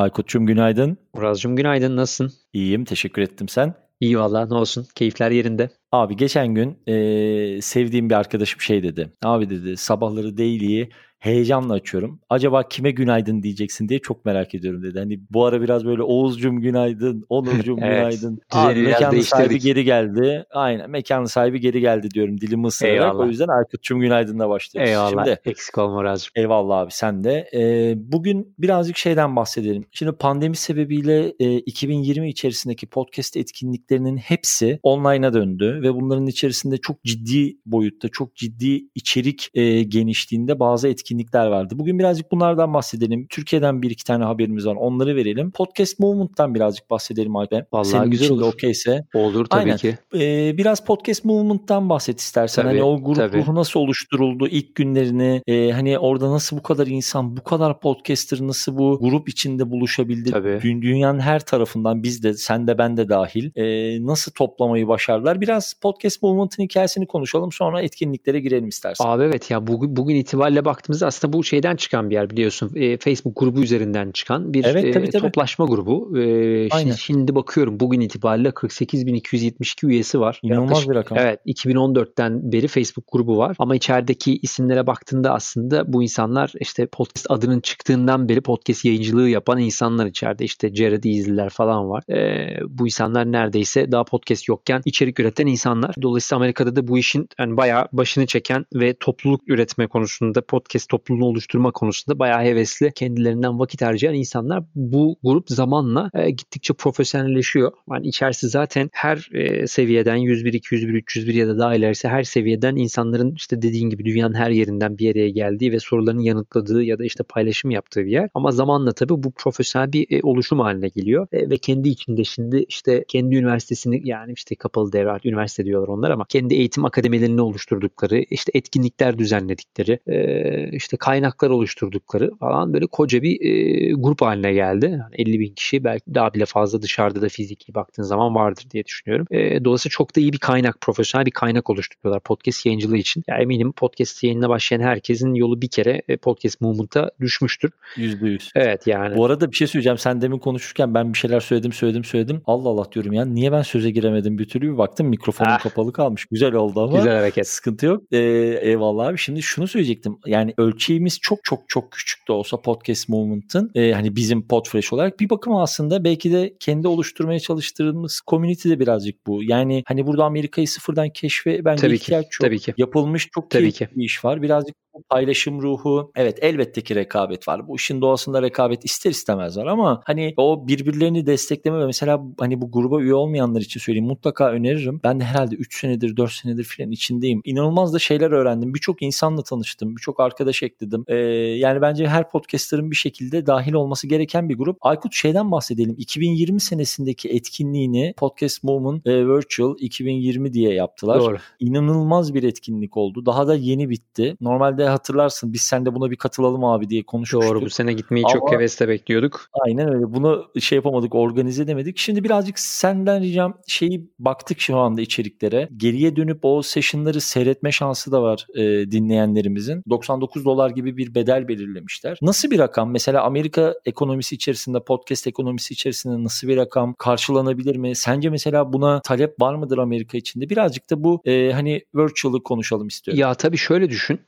Aykut'cum günaydın. Muraz'cum günaydın nasılsın? İyiyim teşekkür ettim sen. İyi valla ne olsun keyifler yerinde. Abi geçen gün e, sevdiğim bir arkadaşım şey dedi. Abi dedi sabahları daily'yi heyecanla açıyorum. Acaba kime günaydın diyeceksin diye çok merak ediyorum dedi. Hani bu ara biraz böyle Oğuzcum günaydın, Onurcum evet, günaydın. Abi mekanın sahibi geri geldi. Aynen mekanın sahibi geri geldi diyorum dilimi ısırarak. Eyvallah. O yüzden Aykut'cum günaydınla başlıyoruz. Eyvallah Şimdi, eksik olma Razcığım. Eyvallah abi sen de. Ee, bugün birazcık şeyden bahsedelim. Şimdi pandemi sebebiyle e, 2020 içerisindeki podcast etkinliklerinin hepsi online'a döndü ve bunların içerisinde çok ciddi boyutta, çok ciddi içerik e, genişliğinde bazı etkinlikler etkinlikler vardı. Bugün birazcık bunlardan bahsedelim. Türkiye'den bir iki tane haberimiz var. Onları verelim. Podcast Movement'tan birazcık bahsedelim Alp. Vallahi Senin güzel olur. okeyse. Olur tabii Aynen. ki. Ee, biraz Podcast Movement'tan bahset istersen. Tabii, hani o grup tabii. ruhu nasıl oluşturuldu? ilk günlerini e, hani orada nasıl bu kadar insan, bu kadar podcaster nasıl bu grup içinde buluşabildi? Tabii. Dünyanın her tarafından biz de sen de ben de dahil e, nasıl toplamayı başardılar? Biraz Podcast Movement'ın hikayesini konuşalım sonra etkinliklere girelim istersen. Abi evet ya bugün, bugün itibariyle baktığımız baktığımızda aslında bu şeyden çıkan bir yer biliyorsun. E, Facebook grubu üzerinden çıkan bir evet, tabii, e, tabii. toplaşma grubu. E, Aynen. Şimdi, bakıyorum bugün itibariyle 48.272 üyesi var. İnanılmaz Yaklaşık, bir rakam. Evet 2014'ten beri Facebook grubu var. Ama içerideki isimlere baktığında aslında bu insanlar işte podcast adının çıktığından beri podcast yayıncılığı yapan insanlar içeride. İşte Jared Easley'ler falan var. E, bu insanlar neredeyse daha podcast yokken içerik üreten insanlar. Dolayısıyla Amerika'da da bu işin yani bayağı başını çeken ve topluluk üretme konusunda podcast topluluğunu oluşturma konusunda bayağı hevesli kendilerinden vakit harcayan insanlar bu grup zamanla e, gittikçe profesyonelleşiyor. Yani içerisi zaten her e, seviyeden 101, 201, 301 ya da daha ilerisi her seviyeden insanların işte dediğin gibi dünyanın her yerinden bir araya geldiği ve sorularını yanıtladığı ya da işte paylaşım yaptığı bir yer. Ama zamanla tabii bu profesyonel bir e, oluşum haline geliyor e, ve kendi içinde şimdi işte kendi üniversitesini yani işte kapalı devre üniversite diyorlar onlar ama kendi eğitim akademilerini oluşturdukları işte etkinlikler düzenledikleri e, işte kaynaklar oluşturdukları falan böyle koca bir e, grup haline geldi. Yani 50 bin kişi belki daha bile fazla dışarıda da fiziki baktığın zaman vardır diye düşünüyorum. E, dolayısıyla çok da iyi bir kaynak, profesyonel bir kaynak oluşturuyorlar podcast yayıncılığı için. Yani eminim podcast yayınına başlayan herkesin yolu bir kere e, podcast movement'a düşmüştür. %100. Evet yani. Bu arada bir şey söyleyeceğim. Sen demin konuşurken ben bir şeyler söyledim söyledim söyledim. Allah Allah diyorum ya niye ben söze giremedim bir türlü bir baktım mikrofonum ah. kapalı kalmış. Güzel oldu ama. Güzel hareket. Sıkıntı yok. Ee, eyvallah abi. Şimdi şunu söyleyecektim. Yani ölçeğimiz çok çok çok küçük de olsa podcast movement'ın e, hani bizim Podfresh olarak bir bakıma aslında belki de kendi oluşturmaya çalıştığımız community de birazcık bu. Yani hani burada Amerika'yı sıfırdan keşfe bence tabii ihtiyaç ki, çok. Tabii ki. Yapılmış çok tabii ki. bir iş var. Birazcık paylaşım ruhu. Evet elbette ki rekabet var. Bu işin doğasında rekabet ister istemez var ama hani o birbirlerini destekleme ve mesela hani bu gruba üye olmayanlar için söyleyeyim mutlaka öneririm. Ben de herhalde 3 senedir 4 senedir filan içindeyim. İnanılmaz da şeyler öğrendim. Birçok insanla tanıştım. Birçok arkadaş ekledim. Ee, yani bence her podcaster'ın bir şekilde dahil olması gereken bir grup. Aykut şeyden bahsedelim. 2020 senesindeki etkinliğini Podcast Movement e, Virtual 2020 diye yaptılar. Doğru. İnanılmaz bir etkinlik oldu. Daha da yeni bitti. Normalde hatırlarsın biz sen de buna bir katılalım abi diye konuşmuştuk. Doğru bu sene gitmeyi Ama, çok hevesle bekliyorduk. Aynen öyle. Bunu şey yapamadık, organize edemedik. Şimdi birazcık senden ricam şeyi baktık şu anda içeriklere. Geriye dönüp o session'ları seyretme şansı da var e, dinleyenlerimizin. 99 dolar gibi bir bedel belirlemişler. Nasıl bir rakam? Mesela Amerika ekonomisi içerisinde, podcast ekonomisi içerisinde nasıl bir rakam karşılanabilir mi? Sence mesela buna talep var mıdır Amerika içinde? Birazcık da bu e, hani virtual'ı konuşalım istiyorum. Ya tabii şöyle düşün.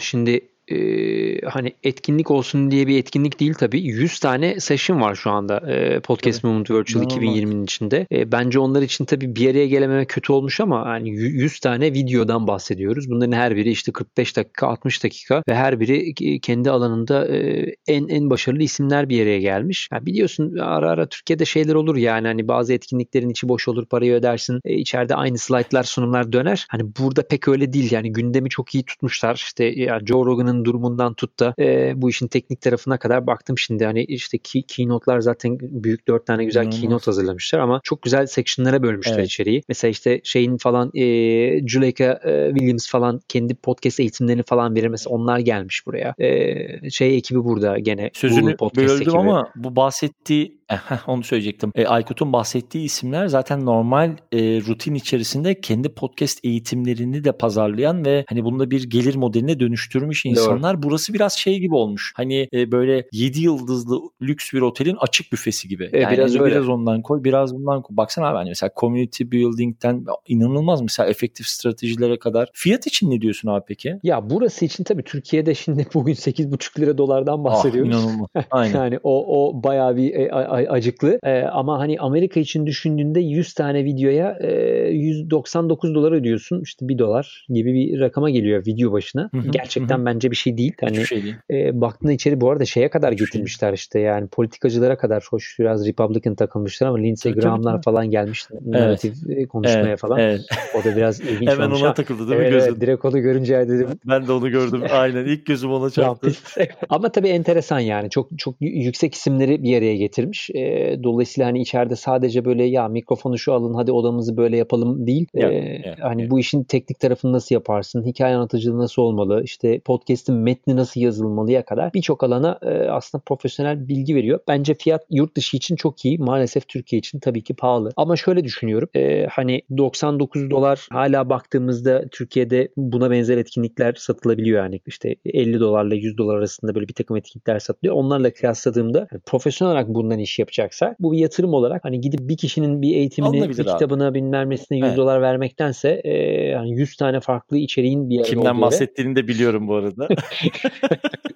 Şimdi e, hani etkinlik olsun diye bir etkinlik değil tabii. 100 tane session var şu anda e, Podcast tabii. Movement Virtual 2020'nin içinde. E, bence onlar için tabii bir araya gelememe kötü olmuş ama hani 100 tane videodan bahsediyoruz. Bunların her biri işte 45 dakika, 60 dakika ve her biri kendi alanında e, en en başarılı isimler bir araya gelmiş. Ya biliyorsun ara ara Türkiye'de şeyler olur yani hani bazı etkinliklerin içi boş olur, parayı ödersin. E, içeride aynı slaytlar, sunumlar döner. Hani burada pek öyle değil yani gündemi çok iyi tutmuşlar. İşte ya Joe Rogan'ın Ajanın durumundan tut da e, bu işin teknik tarafına kadar baktım şimdi. Hani işte key, keynote'lar zaten büyük dört tane güzel hmm. keynote hazırlamışlar ama çok güzel section'lara bölmüşler evet. içeriği. Mesela işte şeyin falan e, Juleka e, Williams falan kendi podcast eğitimlerini falan verir. Mesela onlar gelmiş buraya. E, şey ekibi burada gene. Sözünü böldüm ekibi. ama bu bahsettiği onu söyleyecektim. E, Aykut'un bahsettiği isimler zaten normal e, rutin içerisinde kendi podcast eğitimlerini de pazarlayan ve hani bunda bir gelir modeline dönüştürmüş insanlar insanlar. Burası biraz şey gibi olmuş. Hani e, böyle 7 yıldızlı lüks bir otelin açık büfesi gibi. E, yani biraz öyle. Biraz ondan koy, biraz bundan koy. Baksana abi hani mesela community building'ten inanılmaz mesela efektif stratejilere kadar. Fiyat için ne diyorsun abi peki? Ya burası için tabii Türkiye'de şimdi bugün 8,5 lira dolardan ah, bahsediyoruz. Ah, inanılmaz. Aynen. yani o o bayağı bir e, acıklı. E, ama hani Amerika için düşündüğünde 100 tane videoya e, 199 dolar ödüyorsun. İşte 1 dolar gibi bir rakama geliyor video başına. Gerçekten bence bir şey değil. Hani şey değil. E, baktığında içeri bu arada şeye kadar Hiçbir getirmişler şey. işte yani politikacılara kadar hoş biraz Republican takılmışlar ama Lindsey Graham'lar falan gelmiş narratif evet. konuşmaya evet. falan. Evet. O da biraz ilginç Hemen olmuş. ona takıldı değil mi evet, gözün? Direkt onu görünce dedim. Ben de onu gördüm. Aynen ilk gözüm ona çarptı. ama tabii enteresan yani. Çok çok yüksek isimleri bir araya getirmiş. E, dolayısıyla hani içeride sadece böyle ya mikrofonu şu alın hadi odamızı böyle yapalım değil. Ee, yeah, hani yeah. bu işin teknik tarafını nasıl yaparsın? Hikaye anlatıcılığı nasıl olmalı? İşte podcast'in metni nasıl yazılmalıya kadar birçok alana e, aslında profesyonel bilgi veriyor. Bence fiyat yurt dışı için çok iyi. Maalesef Türkiye için tabii ki pahalı. Ama şöyle düşünüyorum. E, hani 99 dolar hala baktığımızda Türkiye'de buna benzer etkinlikler satılabiliyor yani. işte 50 dolarla 100 dolar arasında böyle bir takım etkinlikler satılıyor. Onlarla kıyasladığımda yani profesyonel olarak bundan iş yapacaksa bu bir yatırım olarak hani gidip bir kişinin bir eğitimini, bir kitabına bilmem nesine 100 evet. dolar vermektense e, yani 100 tane farklı içeriğin bir Kimden bahsettiğini de biliyorum bu arada. it.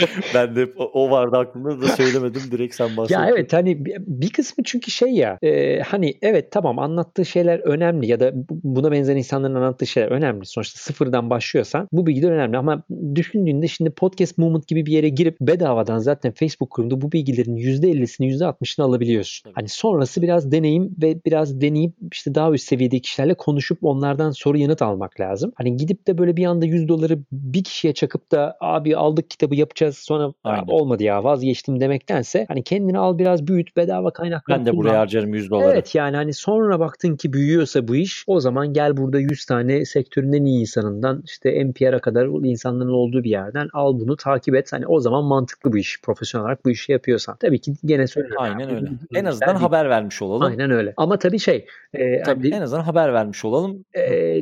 ben de o vardı aklımda da söylemedim direkt sen bahsettin. Ya evet hani bir kısmı çünkü şey ya e, hani evet tamam anlattığı şeyler önemli ya da buna benzer insanların anlattığı şeyler önemli. Sonuçta sıfırdan başlıyorsan bu bilgiler önemli ama düşündüğünde şimdi podcast movement gibi bir yere girip bedavadan zaten Facebook kurumda bu bilgilerin %50'sini %60'ını alabiliyorsun. Hani sonrası biraz deneyim ve biraz deneyip işte daha üst seviyedeki kişilerle konuşup onlardan soru yanıt almak lazım. Hani gidip de böyle bir anda 100 doları bir kişiye çakıp da abi aldık kitabı yapacağız sonra Aynen. olmadı ya vazgeçtim demektense hani kendini al biraz büyüt bedava kaynaklar Ben de buraya harcarım 100 doları. Evet yani hani sonra baktın ki büyüyorsa bu iş o zaman gel burada 100 tane sektörün en iyi insanından işte NPR'a kadar insanların olduğu bir yerden al bunu takip et. Hani o zaman mantıklı bu iş. Profesyonel olarak bu işi yapıyorsan. Tabii ki gene söylüyorum. Aynen öyle. En azından haber vermiş olalım. Aynen öyle. Ama tabii şey. E, tabii hani, en azından haber vermiş olalım. E,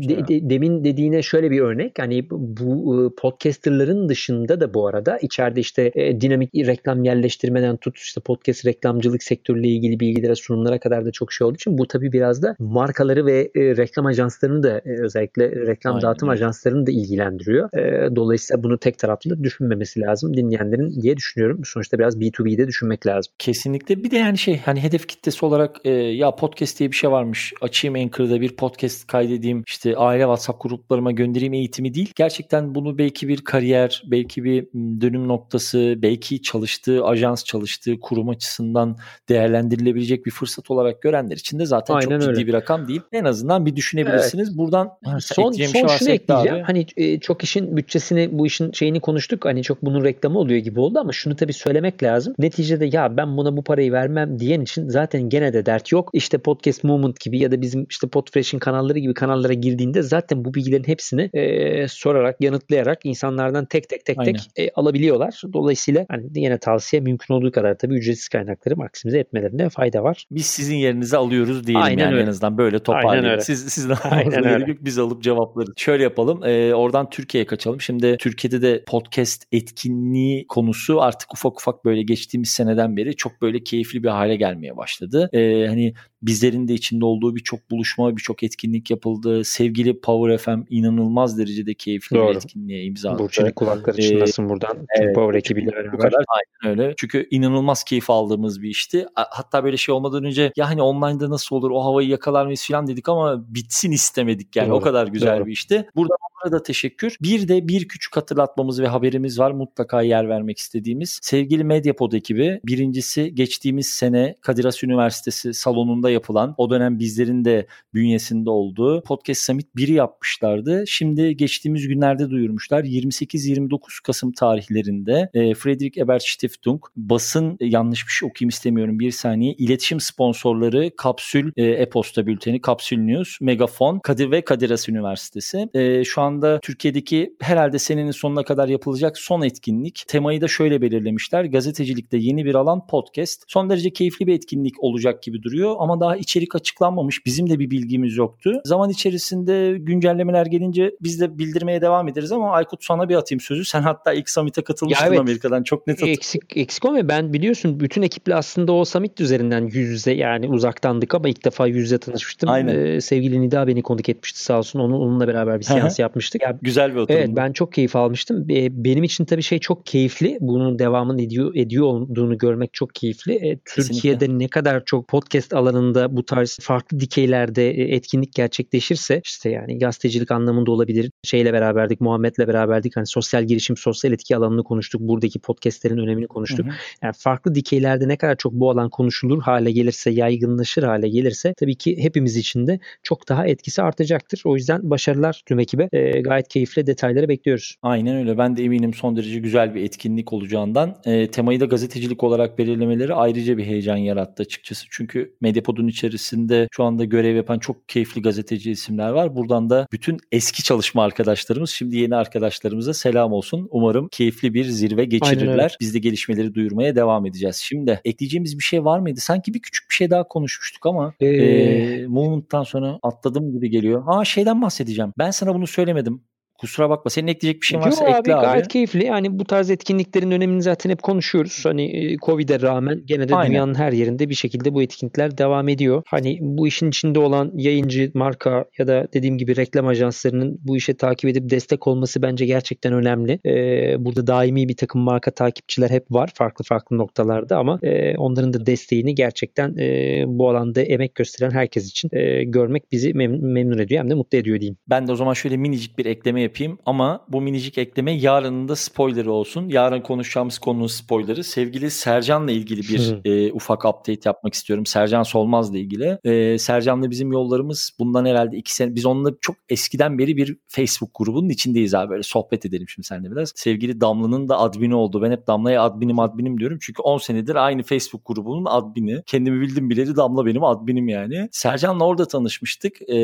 de, de, demin dediğine şöyle bir örnek. Hani bu podcasterların dışında da bu arada içeride işte e, dinamik reklam yerleştirmeden tut işte podcast reklamcılık sektörüyle ilgili bilgilere sunumlara kadar da çok şey olduğu için bu tabii biraz da markaları ve e, reklam ajanslarını da e, özellikle reklam Aynen. dağıtım ajanslarını da ilgilendiriyor. E, dolayısıyla bunu tek taraflı da düşünmemesi lazım dinleyenlerin diye düşünüyorum. Sonuçta biraz B2B'de düşünmek lazım. Kesinlikle. Bir de yani şey hani hedef kitlesi olarak e, ya podcast diye bir şey varmış. Açayım Anchor'da bir podcast kaydedeyim. işte aile WhatsApp gruplarıma göndereyim eğitimi değil. Gerçekten bunu belki bir kariyer, belki bir dönüm noktası, belki çalıştığı ajans, çalıştığı kurum açısından değerlendirilebilecek bir fırsat olarak görenler için de zaten Aynen çok ciddi öyle. bir rakam değil. En azından bir düşünebilirsiniz. Evet. Buradan son, son şey şunu ekleyeceğim. Abi. Hani e, çok işin bütçesini bu işin şeyini konuştuk. Hani çok bunun reklamı oluyor gibi oldu ama şunu tabii söylemek lazım. Neticede ya ben buna bu parayı vermem diyen için zaten gene de dert yok. İşte Podcast Moment gibi ya da bizim işte Podfresh'in kanalları gibi kanallara girdiğinde zaten bu bilgilerin hepsini e, sorarak, yanıtlayarak insanlardan tek tek tek Aynen. tek e, alabiliyorlar. Dolayısıyla hani yine tavsiye mümkün olduğu kadar tabii ücretsiz kaynakları maksimize etmelerinde fayda var. Biz sizin yerinize alıyoruz diyelim Aynen yani öyle. en azından böyle toparlayalım. Siz, sizden Aynen öyle. biz alıp cevapları. Şöyle yapalım. E, oradan Türkiye'ye kaçalım. Şimdi Türkiye'de de podcast etkinliği konusu artık ufak ufak böyle geçtiğimiz seneden beri çok böyle keyifli bir hale gelmeye başladı. E, hani bizlerin de içinde olduğu birçok buluşma, birçok etkinlik yapıldı. Sevgili Power FM inanılmaz derecede keyifli Doğru. bir etkinliğe imza attı. Burçin'in kulakları ee, çınlasın buradan. Evet, Power ekibiyle beraber. Bu kadar. Aynen öyle. Çünkü inanılmaz keyif aldığımız bir işti. Hatta böyle şey olmadan önce ya hani online'da nasıl olur o havayı yakalar mıyız falan dedik ama bitsin istemedik yani. Doğru. O kadar güzel Doğru. bir işti. Burada onlara da teşekkür. Bir de bir küçük hatırlatmamız ve haberimiz var. Mutlaka yer vermek istediğimiz. Sevgili Medyapod ekibi birincisi geçtiğimiz sene Kadir Has Üniversitesi salonunda yapılan o dönem bizlerin de bünyesinde olduğu Podcast Summit 1'i yapmışlardı. Şimdi geçtiğimiz günlerde duyurmuşlar. 28-29 Kasım tarihlerinde e, Friedrich Ebert Stiftung basın e, yanlış bir şey okuyayım istemiyorum bir saniye. iletişim sponsorları Kapsül e, e-posta bülteni Kapsül News, Megafon, Kadir ve Kadir Has Üniversitesi. E, şu an anda Türkiye'deki herhalde senenin sonuna kadar yapılacak son etkinlik. Temayı da şöyle belirlemişler. Gazetecilikte yeni bir alan podcast. Son derece keyifli bir etkinlik olacak gibi duruyor ama daha içerik açıklanmamış. Bizim de bir bilgimiz yoktu. Zaman içerisinde güncellemeler gelince biz de bildirmeye devam ederiz ama Aykut sana bir atayım sözü. Sen hatta ilk summit'e katılmıştın evet, Amerika'dan. Çok net hatırlıyorum. Eksik, eksik olmuyor. Ben biliyorsun bütün ekiple aslında o summit üzerinden yüz yüze yani uzaktandık ama ilk defa yüz yüze tanışmıştım. Aynen. Ee, sevgili Nida beni konuk etmişti sağ olsun. Onu, onunla beraber bir seans yapmıştık. Ya, Güzel bir oturum. Evet ben çok keyif almıştım. Benim için tabii şey çok keyifli. Bunun devamını ediyor, ediyor olduğunu görmek çok keyifli. E, Türkiye'de ne kadar çok podcast alanında bu tarz farklı dikeylerde e, etkinlik gerçekleşirse işte yani gazetecilik anlamında olabilir. Şeyle beraberdik, Muhammed'le beraberdik. Hani sosyal girişim, sosyal etki alanını konuştuk. Buradaki podcastlerin önemini konuştuk. Hı hı. Yani farklı dikeylerde ne kadar çok bu alan konuşulur hale gelirse, yaygınlaşır hale gelirse tabii ki hepimiz için de çok daha etkisi artacaktır. O yüzden başarılar tüm ekibe. E, gayet keyifli detayları bekliyoruz. Aynen öyle. Ben de eminim son derece güzel bir etkinlik olacağından. E, temayı da gazetecilik olarak belirlemeleri ayrıca bir heyecan yarattı açıkçası. Çünkü Medyapod'un içerisinde şu anda görev yapan çok keyifli gazeteci isimler var. Buradan da bütün eski çalışma arkadaşlarımız, şimdi yeni arkadaşlarımıza selam olsun. Umarım keyifli bir zirve geçirirler. Biz de gelişmeleri duyurmaya devam edeceğiz. Şimdi ekleyeceğimiz bir şey var mıydı? Sanki bir küçük bir şey daha konuşmuştuk ama ee... e, Movement'tan sonra atladım gibi geliyor. Aa şeyden bahsedeceğim. Ben sana bunu söylemedim. Kusura bakma. Senin ekleyecek bir şey varsa Yo, ekle abi. Gayet keyifli. Yani bu tarz etkinliklerin önemini zaten hep konuşuyoruz. Hani e, Covid'e rağmen gene de Aynen. dünyanın her yerinde bir şekilde bu etkinlikler devam ediyor. Hani bu işin içinde olan yayıncı, marka ya da dediğim gibi reklam ajanslarının bu işe takip edip destek olması bence gerçekten önemli. Ee, burada daimi bir takım marka takipçiler hep var farklı farklı noktalarda ama e, onların da desteğini gerçekten e, bu alanda emek gösteren herkes için e, görmek bizi mem- memnun ediyor hem de mutlu ediyor diyeyim. Ben de o zaman şöyle minicik bir ekleme yapayım ama bu minicik ekleme yarının da spoilerı olsun. Yarın konuşacağımız konunun spoilerı. Sevgili Sercan'la ilgili bir e, ufak update yapmak istiyorum. Sercan Solmaz'la ilgili. E, Sercan'la bizim yollarımız bundan herhalde iki sene. Biz onunla çok eskiden beri bir Facebook grubunun içindeyiz abi. Böyle sohbet edelim şimdi seninle biraz. Sevgili Damla'nın da admini oldu. Ben hep Damla'ya adminim adminim diyorum. Çünkü 10 senedir aynı Facebook grubunun admini. Kendimi bildim bileli Damla benim adminim yani. Sercan'la orada tanışmıştık. E,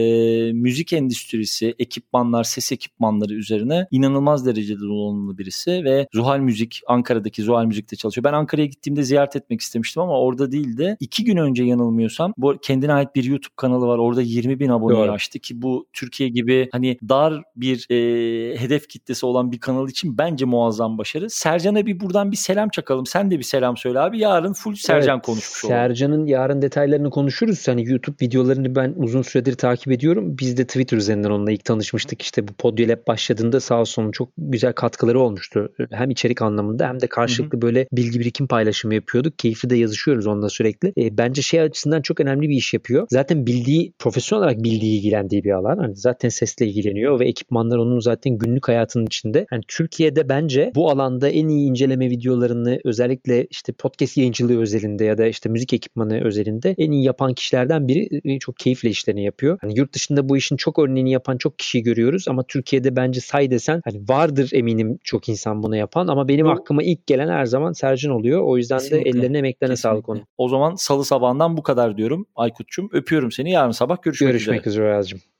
müzik endüstrisi, ekipmanlar, ses ekipmanları üzerine üzerine inanılmaz derecede donanımlı birisi ve Zuhal Müzik Ankara'daki Zuhal Müzik'te çalışıyor. Ben Ankara'ya gittiğimde ziyaret etmek istemiştim ama orada değildi. İki gün önce yanılmıyorsam bu kendine ait bir YouTube kanalı var. Orada 20 bin abone açtı ki bu Türkiye gibi hani dar bir e, hedef kitlesi olan bir kanal için bence muazzam başarı. Sercan'a bir buradan bir selam çakalım. Sen de bir selam söyle abi. Yarın full Sercan evet, konuşmuş olalım. Sercan'ın yarın detaylarını konuşuruz. Hani YouTube videolarını ben uzun süredir takip ediyorum. Biz de Twitter üzerinden onunla ilk tanışmıştık. İşte bu Podyolab başladığında sağ olsun çok güzel katkıları olmuştu. Hem içerik anlamında hem de karşılıklı hı hı. böyle bilgi birikim paylaşımı yapıyorduk. Keyifli de yazışıyoruz onunla sürekli. E, bence şey açısından çok önemli bir iş yapıyor. Zaten bildiği, profesyonel olarak bildiği ilgilendiği bir alan. Hani zaten sesle ilgileniyor ve ekipmanlar onun zaten günlük hayatının içinde. Yani Türkiye'de bence bu alanda en iyi inceleme videolarını özellikle işte podcast yayıncılığı özelinde ya da işte müzik ekipmanı özelinde en iyi yapan kişilerden biri e, çok keyifle işlerini yapıyor. Hani yurt dışında bu işin çok örneğini yapan çok kişiyi görüyoruz ama Türkiye'de bence say desen hani vardır eminim çok insan bunu yapan ama benim Bu, aklıma ilk gelen her zaman Sercan oluyor. O yüzden kesinlikle, de ellerine emeklerine kesinlikle. sağlık onun. O zaman salı sabahından bu kadar diyorum Aykut'cum. Öpüyorum seni. Yarın sabah görüşmek, görüşmek üzere. Görüşmek üzere Azcığım.